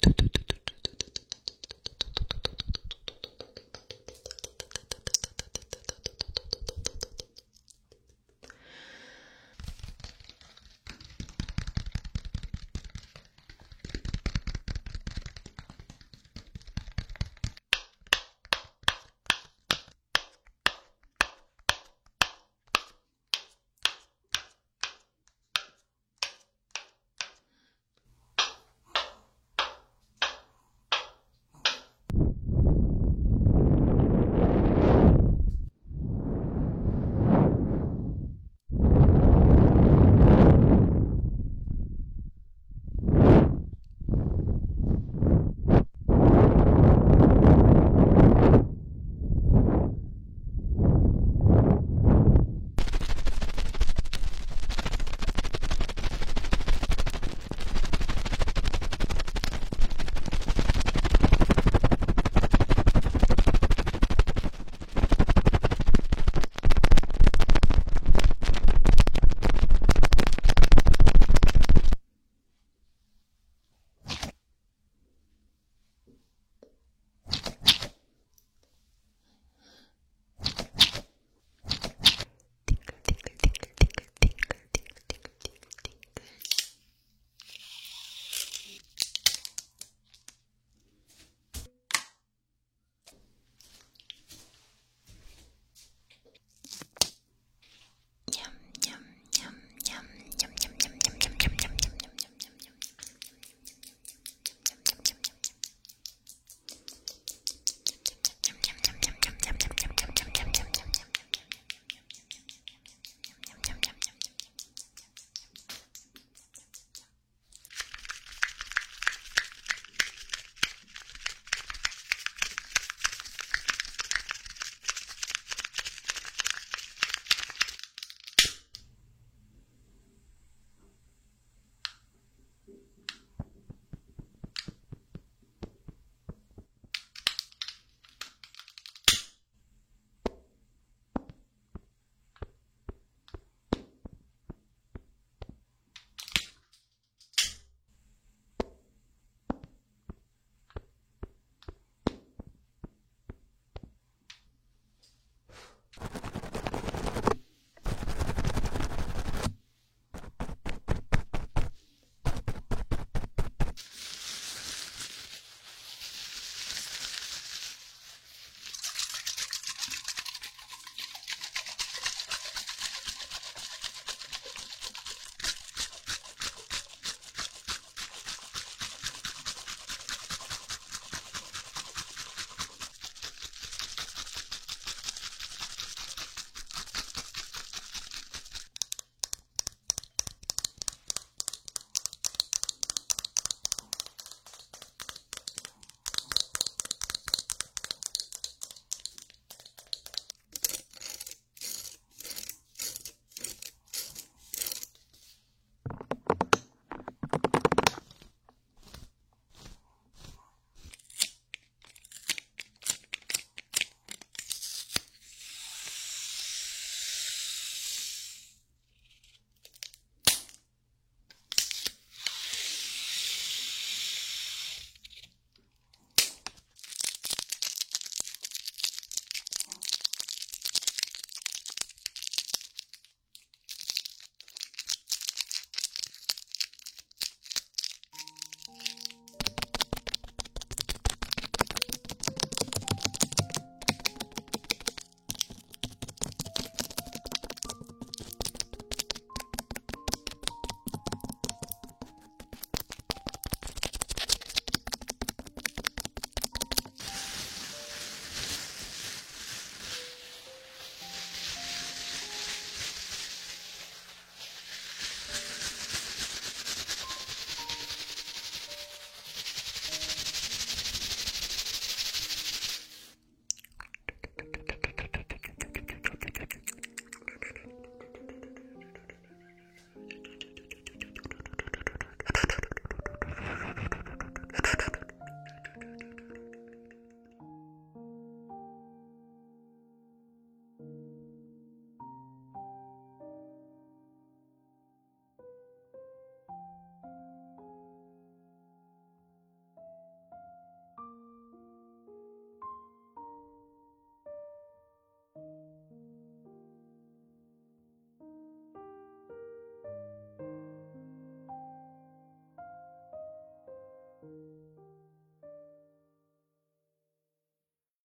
ту ту ту